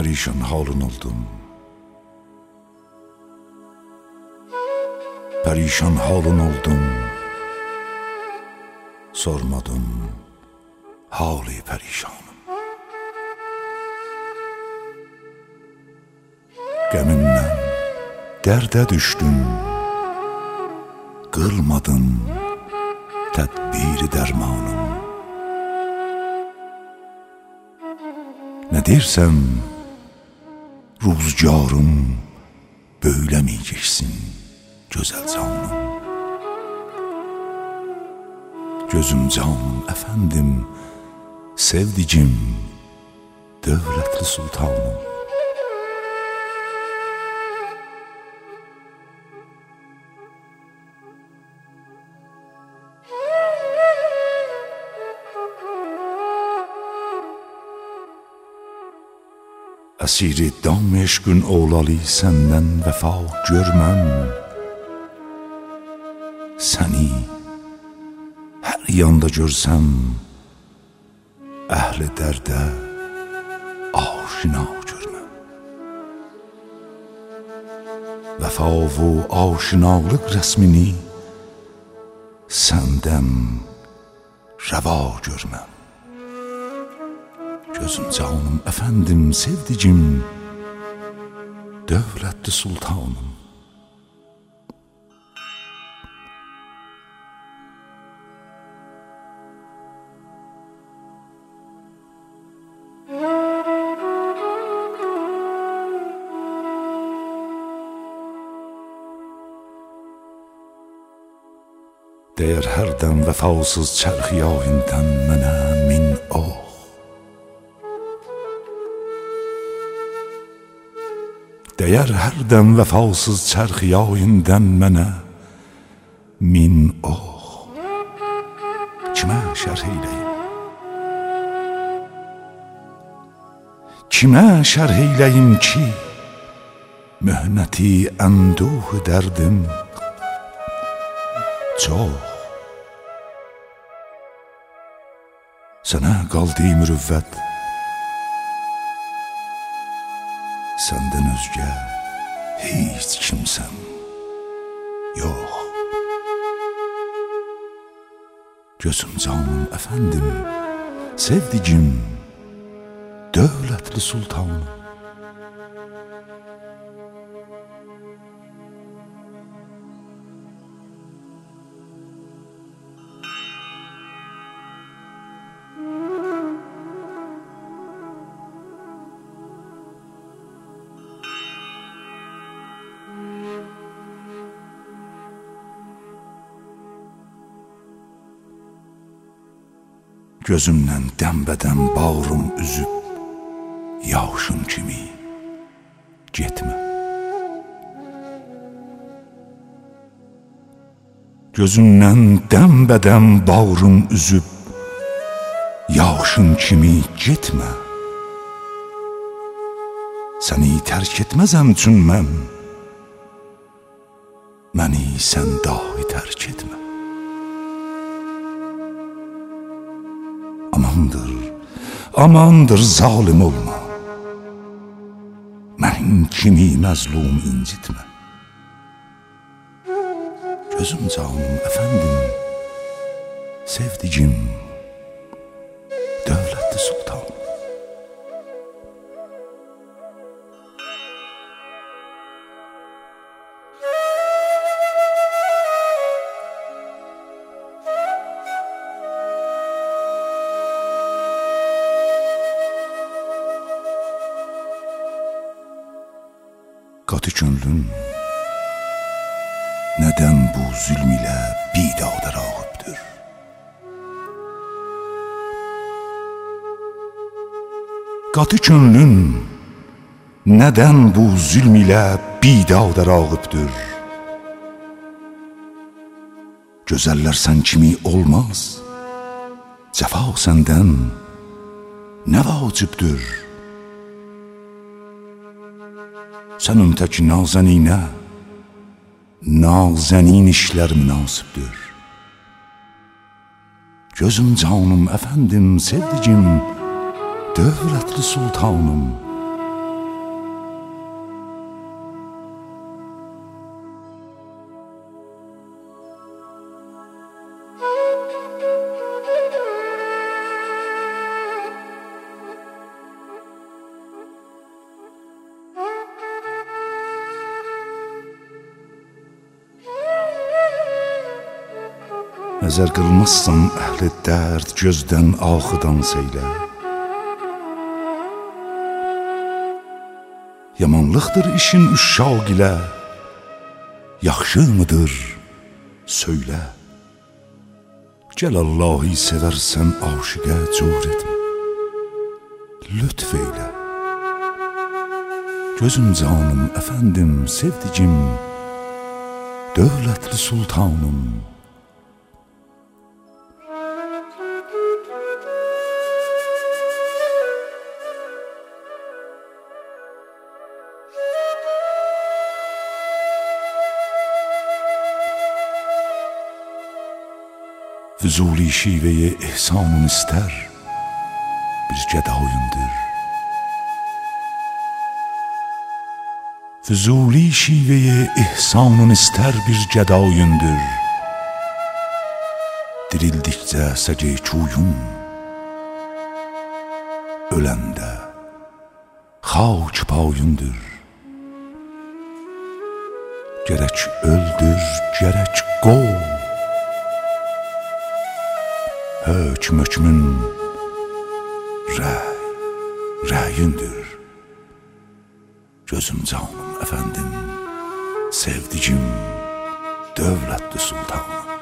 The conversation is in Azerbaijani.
perişan halin oldum. Perişan halin oldum. Sormadım. Hali perişanım. Gəmimdən dərdə düşdüm. Qılmadım tədbiri dərmanım. Ne dersem Ruzcarım Böyləməyəcəksin Gözəl canım. Gözüm canım əfəndim Sevdicim Dövlətli sultanım Əsiri dam eşqün olalı səndən vəfa görməm. Səni hər yanda görsəm Əhli dərdə aşina görməm. Vəfa və aşinalıq rəsmini Səndən rəva görməm Gözüm canım, əfəndim, sevdicim, dövlətli sultanım. Deyər hərdən vəfasız çərxi yahindən mənə min oh Dəyər hərdən vəfasız çərx yayından mənə min ox Kimə şərh eyləyim? Kimə şərh eyləyim ki Möhnəti ənduh dərdim çox. Sənə qaldı mürüvvət Səndən özgə heç kimsəm yox. Gözüm canım əfəndim, sevdicim, dövlətli sultanım Gözümdən dəmbədəm bağrım üzüb Yağışın kimi getmə Gözümdən dəmbədəm bağrım üzüb Yağışın kimi getmə Səni tərk etməzəm üçün mən Məni sən dahi tərk etmə Amandır, amandır zalim olma. Mənim kimi məzlum incitmə. Gözüm canım, əfəndim, sevdicim, Qatı könlüm Nədən bu zülm ilə bidadar ağıbdır Qatı könlüm Nədən bu zülm ilə bidadar ağıbdır Gözəllər sən kimi olmaz. Cəfa səndən nə vacibdir Sənin tək nazəninə Nazənin işlər münasibdir Gözüm canım, əfəndim, sevdicim Dövlətli sultanım Nəzər qılmazsan əhli dərd gözdən axıdan seylə. Yamanlıqdır işin uşaq ilə Yaxşı mıdır söylə. Gəl Allahı sevərsən aşiqə cür etmə Lütf eylə. Gözüm canım, əfəndim, sevdigim Dövlətli sultanım Füzuli şivəyə ehsanın istər Bir gəda oyundur Füzuli şivəyə ehsanın istər bir gəda oyundur Dirildikcə səcəy çuyun Öləndə xaç payundur Gərək öldür, gərək qov Hökm hökmün rəy, rəyindir. Gözüm canım əfəndim, sevdigim, dövlətli sultanım.